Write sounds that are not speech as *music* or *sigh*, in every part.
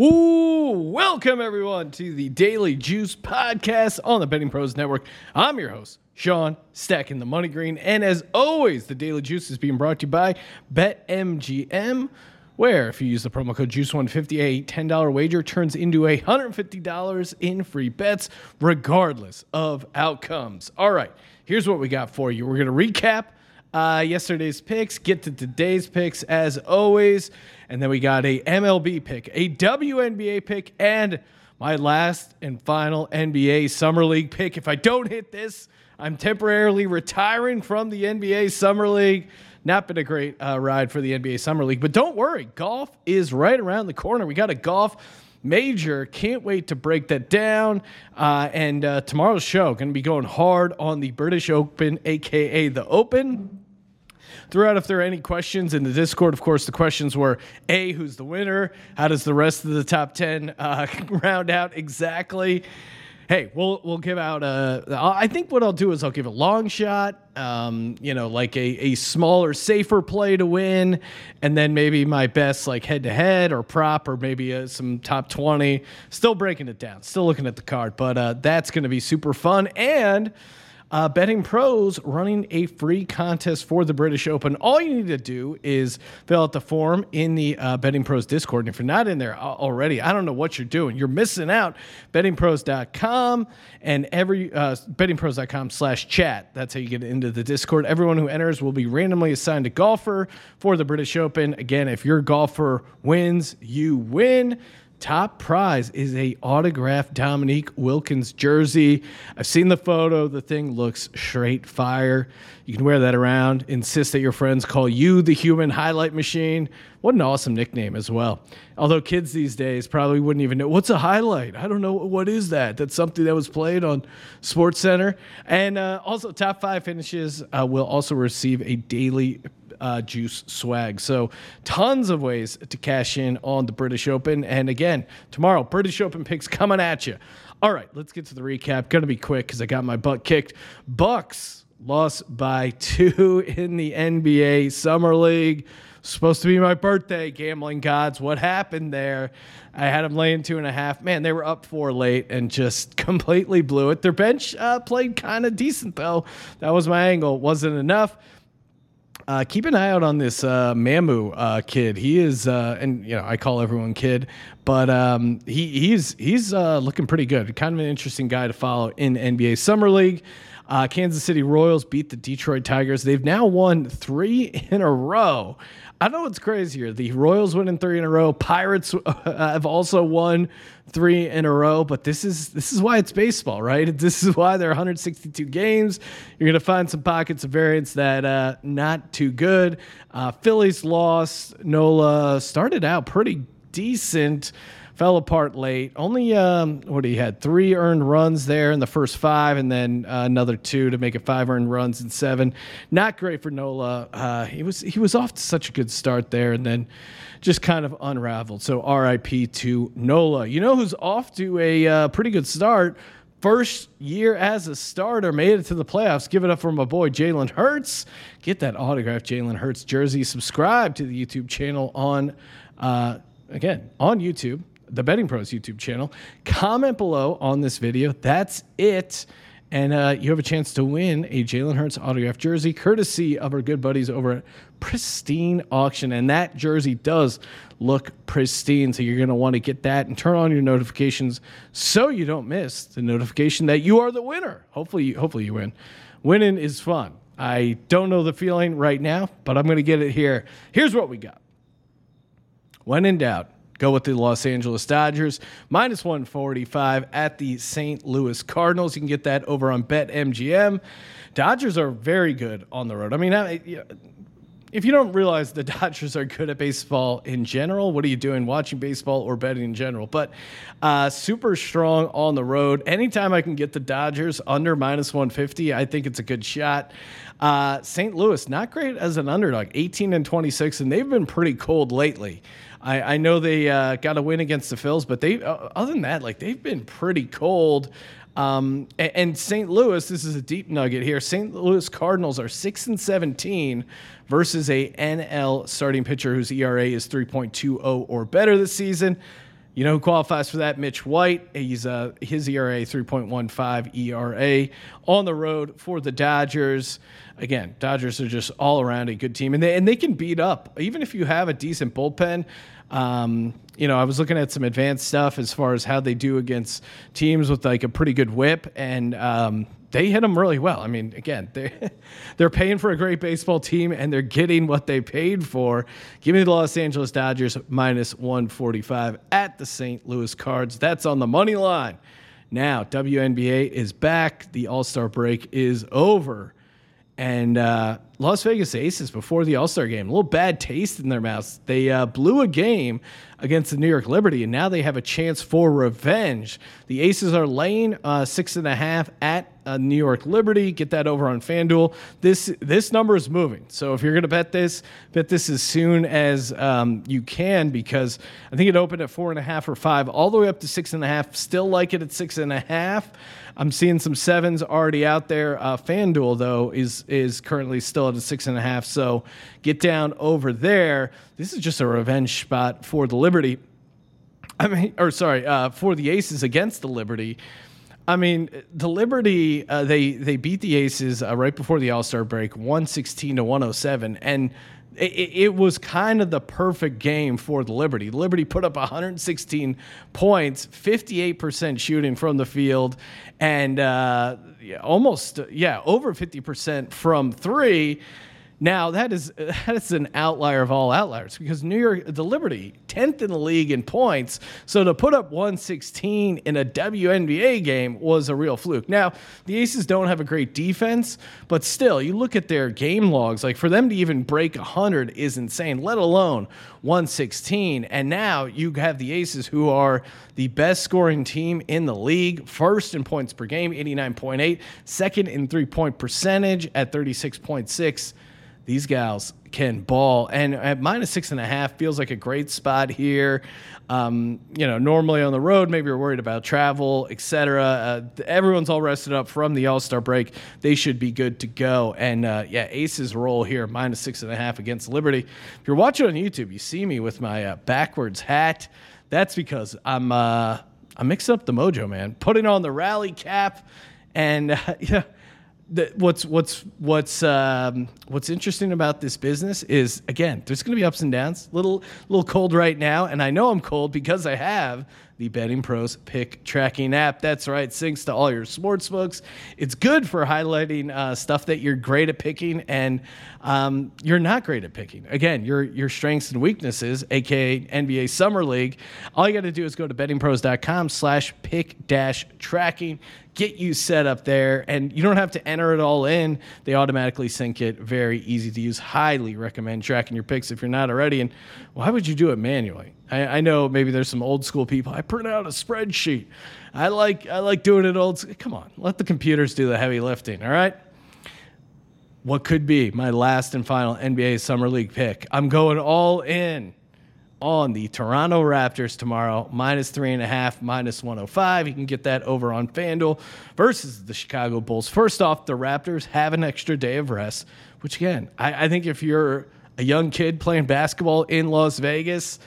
Ooh, welcome everyone to the Daily Juice podcast on the Betting Pros Network. I'm your host, Sean, stacking the money green. And as always, the Daily Juice is being brought to you by BetMGM, where if you use the promo code Juice150, a $10 wager turns into a $150 in free bets, regardless of outcomes. All right, here's what we got for you. We're going to recap uh, yesterday's picks, get to today's picks as always. And then we got a MLB pick, a WNBA pick, and my last and final NBA Summer League pick. If I don't hit this, I'm temporarily retiring from the NBA Summer League. Not been a great uh, ride for the NBA Summer League, but don't worry, golf is right around the corner. We got a golf major. Can't wait to break that down. Uh, and uh, tomorrow's show going to be going hard on the British Open, aka the Open threw out if there are any questions in the Discord. Of course, the questions were A, who's the winner? How does the rest of the top 10 uh, *laughs* round out exactly? Hey, we'll we'll give out a. I think what I'll do is I'll give a long shot, um, you know, like a, a smaller, safer play to win, and then maybe my best like head to head or prop or maybe uh, some top twenty. Still breaking it down, still looking at the card, but uh, that's going to be super fun and. Uh, Betting Pros running a free contest for the British Open. All you need to do is fill out the form in the uh, Betting Pros Discord. And if you're not in there already, I don't know what you're doing. You're missing out. BettingPros.com and every uh, BettingPros.com slash chat. That's how you get into the Discord. Everyone who enters will be randomly assigned a golfer for the British Open. Again, if your golfer wins, you win. Top prize is a autographed Dominique Wilkins jersey. I've seen the photo. The thing looks straight fire. You can wear that around. Insist that your friends call you the human highlight machine. What an awesome nickname as well. Although kids these days probably wouldn't even know what's a highlight. I don't know what is that. That's something that was played on Sports Center. And uh, also, top five finishes uh, will also receive a daily uh, juice swag. So tons of ways to cash in on the British Open. And again, tomorrow, British Open picks coming at you. All right, let's get to the recap. Going to be quick because I got my butt kicked. Bucks lost by *laughs* two in the NBA Summer League. Supposed to be my birthday, gambling gods. What happened there? I had them laying two and a half. Man, they were up four late and just *laughs* completely blew it. Their bench uh, played kind of decent, though. That was my angle. Wasn't enough. Uh, keep an eye out on this uh, Mamu uh, kid. He is, uh, and you know, I call everyone kid, but um, he he's he's uh, looking pretty good. Kind of an interesting guy to follow in NBA Summer League. Uh, Kansas City Royals beat the Detroit Tigers. They've now won three in a row. I know what's crazier. The Royals win in three in a row. Pirates uh, have also won three in a row. But this is this is why it's baseball, right? *laughs* This is why there are 162 games. You're to find some pockets of variance that uh, not too good. Uh, Phillies lost. Nola started out pretty decent fell apart late. Only um, what he had three earned runs there in the first five, and then uh, another two to make it five earned runs in seven. Not great for Nola. Uh, he was he was off to such a good start there, and then just kind of unraveled. So R.I.P. to Nola. You know who's off to a uh, pretty good start. First year as a starter, made it to the playoffs. Give it up for my boy Jalen Hurts. Get that autographed Jalen Hurts jersey. Subscribe to the YouTube channel on, uh, again, on YouTube the Betting Pros YouTube channel. Comment below on this video. That's it. And uh, you have a chance to win a Jalen Hurts autographed jersey, courtesy of our good buddies over at Pristine Auction. And that jersey does look pristine. So you're going to want to get that and turn on your notifications so you don't miss the notification that you are the winner. Hopefully, you, hopefully you win. Winning is fun. I don't know the feeling right now, but I'm going to get it here. Here's what we got. When in doubt, Go with the Los Angeles Dodgers, minus 145 at the St. Louis Cardinals. You can get that over on BetMGM. Dodgers are very good on the road. I mean, if you don't realize the *laughs* Dodgers are good at baseball in general, what are you doing watching baseball or betting in general? But uh, super strong on the road. Anytime I can get the Dodgers under minus 150, I think it's a good shot. Uh, St. Louis, not great as an underdog, 18 and 26, and they've been pretty cold lately. I, I know they uh, got a win against the Phils, but they uh, other than that, like they've been pretty cold. Um, and, and St. Louis, this is a deep nugget here. St. Louis Cardinals are six and seventeen versus a NL starting pitcher whose ERA is three point two zero or better this season. You know who qualifies for that? Mitch White. He's uh, his ERA 3.15 ERA on the road for the Dodgers. Again, Dodgers are just all around a good team, and they and they can beat up even if you have a decent bullpen. Um, you know, I was looking at some advanced stuff as far as how they do against teams with like a pretty good whip, and um, they hit them really well. I mean, again, they *laughs* they're paying for a great baseball team and they're getting what they paid for. Give me the Los Angeles Dodgers minus 145 at the St. Louis Cards. That's on the money line. Now, WNBA is back. The All Star break is over. And uh, Las Vegas Aces before the All Star game, a little bad taste in their mouths. They uh, blew a game against the New York Liberty, and now they have a chance for revenge. The Aces are laying uh, six and a half at uh, New York Liberty. Get that over on FanDuel. This this number is moving, so if you're going to bet this, bet this as soon as um, you can because I think it opened at four and a half or five, all the way up to six and a half. Still like it at six and a half. I'm seeing some sevens already out there. Uh, FanDuel though is is currently still at a six and a half. So get down over there. This is just a revenge spot for the Liberty. I mean, or sorry, uh, for the Aces against the Liberty. I mean, the Liberty uh, they they beat the Aces uh, right before the All Star break, one sixteen to one hundred seven, and it, it, was kind of the perfect game for the Liberty. Liberty put up 116 points, 58% shooting from the field, and uh, yeah, almost yeah over 50% from three. Now that is *laughs* that is an outlier of all outliers because New York, the Liberty, tenth in the league in points. So to put up 116 in a WNBA game was a real fluke. Now the Aces don't have a great defense, but still, you look at their game logs. Like for them to even break 100 is insane. Let alone 116. And now you have the Aces, who are the best scoring team in the league, first in points per game, 89.8, second in three point percentage at 36.6 these gals can ball. And at minus six and a half feels like a great spot here. Um, you know, normally on the road, maybe you're worried about travel, etc. Uh, everyone's all rested up from the All Star break. They should be good to go. And uh, yeah, Aces roll here, minus six and a half against Liberty. If you're watching on YouTube, you see me with my uh, backwards hat. That's because I'm uh, I'm mixing up the mojo, man. Putting on the rally cap, and *laughs* yeah the, what's what's what's um, what's interesting about this business is again, there's going to be ups and downs. Little little cold right now, and I know I'm cold because I have the Betting Pros Pick Tracking app. That's right, syncs to all your sports books. It's good for highlighting uh, stuff that you're great at picking and um, you're not great at picking. Again, your your strengths and weaknesses, aka NBA Summer League. All you got to do is go to bettingpros.com/slash pick dash tracking get you set up there and you don't have to enter it all in. They automatically sync it. Very easy to use. Highly recommend tracking your picks if you're not already. And why would you do it manually? I, I know maybe there's some old school people i print out a spreadsheet. I like i like doing it old come on let the computers do the heavy lifting all right? What could be my last and final nba summer league pick? I'm going all in on the Toronto Raptors tomorrow, minus three and a half, minus 105. You can get that over on FanDuel versus the Chicago Bulls. First off, the Raptors have an extra day of rest, which again, I, I think if you're a young kid playing basketball in Las Vegas,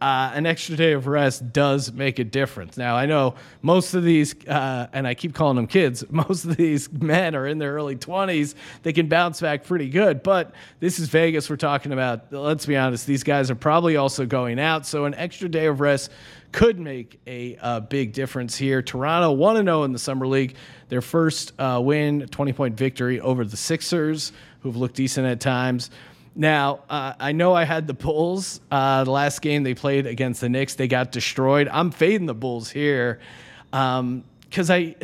uh, an extra day of rest does make a difference. Now, I know most of these, uh, and I keep calling them kids, *laughs* most of these men are in their early 20s. They can bounce back pretty good, but this is Vegas we're talking about. Let's be honest, these guys are probably also going out, so an extra day of rest could make a, a big difference here. Toronto 1 0 in the Summer League, their first uh, win, 20 point victory over the Sixers, who've looked decent at times. Now, uh, I know I had the Bulls. Uh, the last game they played against the Knicks, they got destroyed. I'm fading the Bulls here because um, I,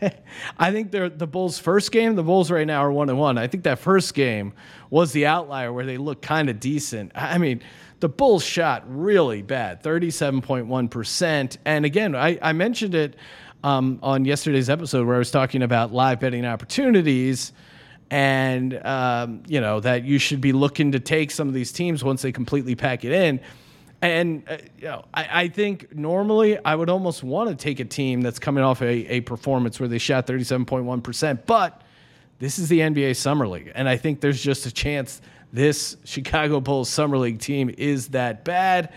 *laughs* I think they're the Bulls' first game. The Bulls right now are one and one. I think that first game was the outlier where they looked kind of decent. I mean, the Bulls shot really bad, 37.1 percent. And again, I, I mentioned it um, on yesterday's episode where I was talking about live betting opportunities and um, you know that you should be looking to take some of these teams once they completely pack it in. And uh, you know, I, I, think normally I would almost want to take a team that's coming off a, a performance where they shot 37.1%, but this is the NBA Summer League, and I think there's just a chance this Chicago Bulls Summer League team is that bad.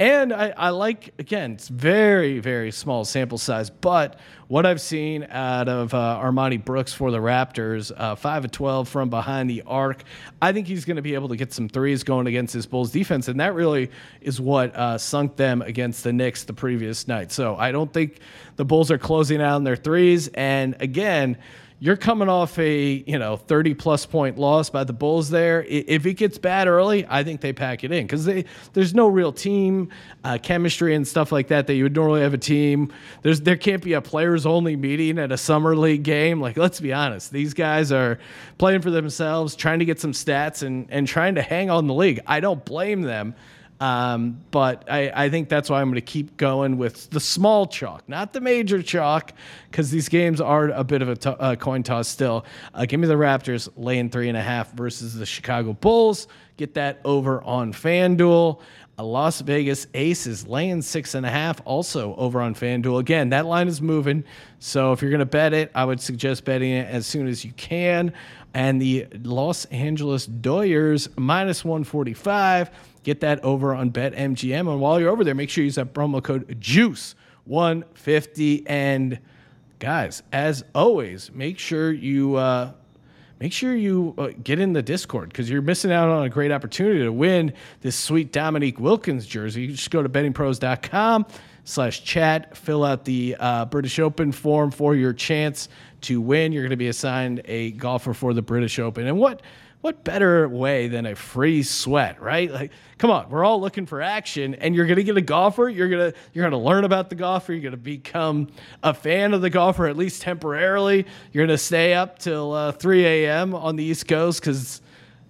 And I, I, like, again, it's very, very small sample size, but what I've seen out of uh, Armoni Brooks for the Raptors, uh, 5 of 12 from behind the arc, I think he's going to be able to get some threes going against this Bulls defense. And that really is what uh, sunk them against the Knicks the previous night. So I don't think the Bulls are closing out on their threes. And again, you're coming off a you know 30 plus point loss by the Bulls there. If it gets bad early, I think they pack it in because there's no real team uh, chemistry and stuff like that that you would normally have a team. There's there can't be a players only meeting at a summer league game. Like let's be honest, these guys are playing for themselves, trying to get some stats and and trying to hang on the league. I don't blame them. Um, but I, I, think that's why I'm going to keep going with the small chalk, not the major chalk, because these games are a bit of a, coin toss still. Uh, give me the Raptors laying three and a half versus the Chicago Bulls. Get that over on FanDuel. Las Vegas Aces laying six and a half, also over on FanDuel. Again, that line is moving. So if you're going to bet it, I would suggest betting it as soon as you can. And the Los Angeles Doyers minus 145 Get that over on BetMGM. And while you're over there, make sure you use that promo code JUICE150. And guys, as always, make sure you uh, make sure you uh, get in the Discord because you're missing out on a great opportunity to win this sweet Dominique Wilkins jersey. You just go to bettingpros.com slash chat, fill out the uh, British Open form for your chance to win. You're going to be assigned a golfer for the British Open. And what what better way than a free sweat, right? Like, come on, we're all looking for action, and you're gonna get a golfer. You're gonna you're gonna learn about the golfer. You're gonna become a fan of the golfer at least temporarily. You're gonna stay up till uh, 3 a.m. on the East Coast because,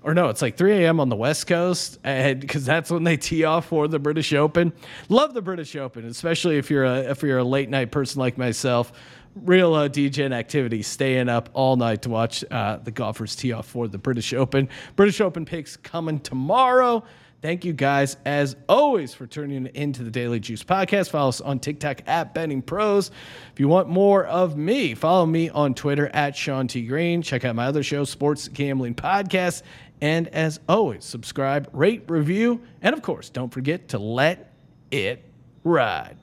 or no, it's like 3 a.m. on the West Coast, because that's when they tee off for the British Open. Love the British Open, especially if you're a if you're a late night person like myself real uh, activity, staying up all night to watch uh, the golfers tee off for the British Open. British Open picks coming tomorrow. Thank you guys, as always, for tuning into the Daily Juice podcast. Follow us on TikTok at Betting Pros. If you want more of me, follow me on Twitter at Sean T. Green. Check out my other show, Sports Gambling Podcast. And as always, subscribe, rate, review, and of course, don't forget to let it ride.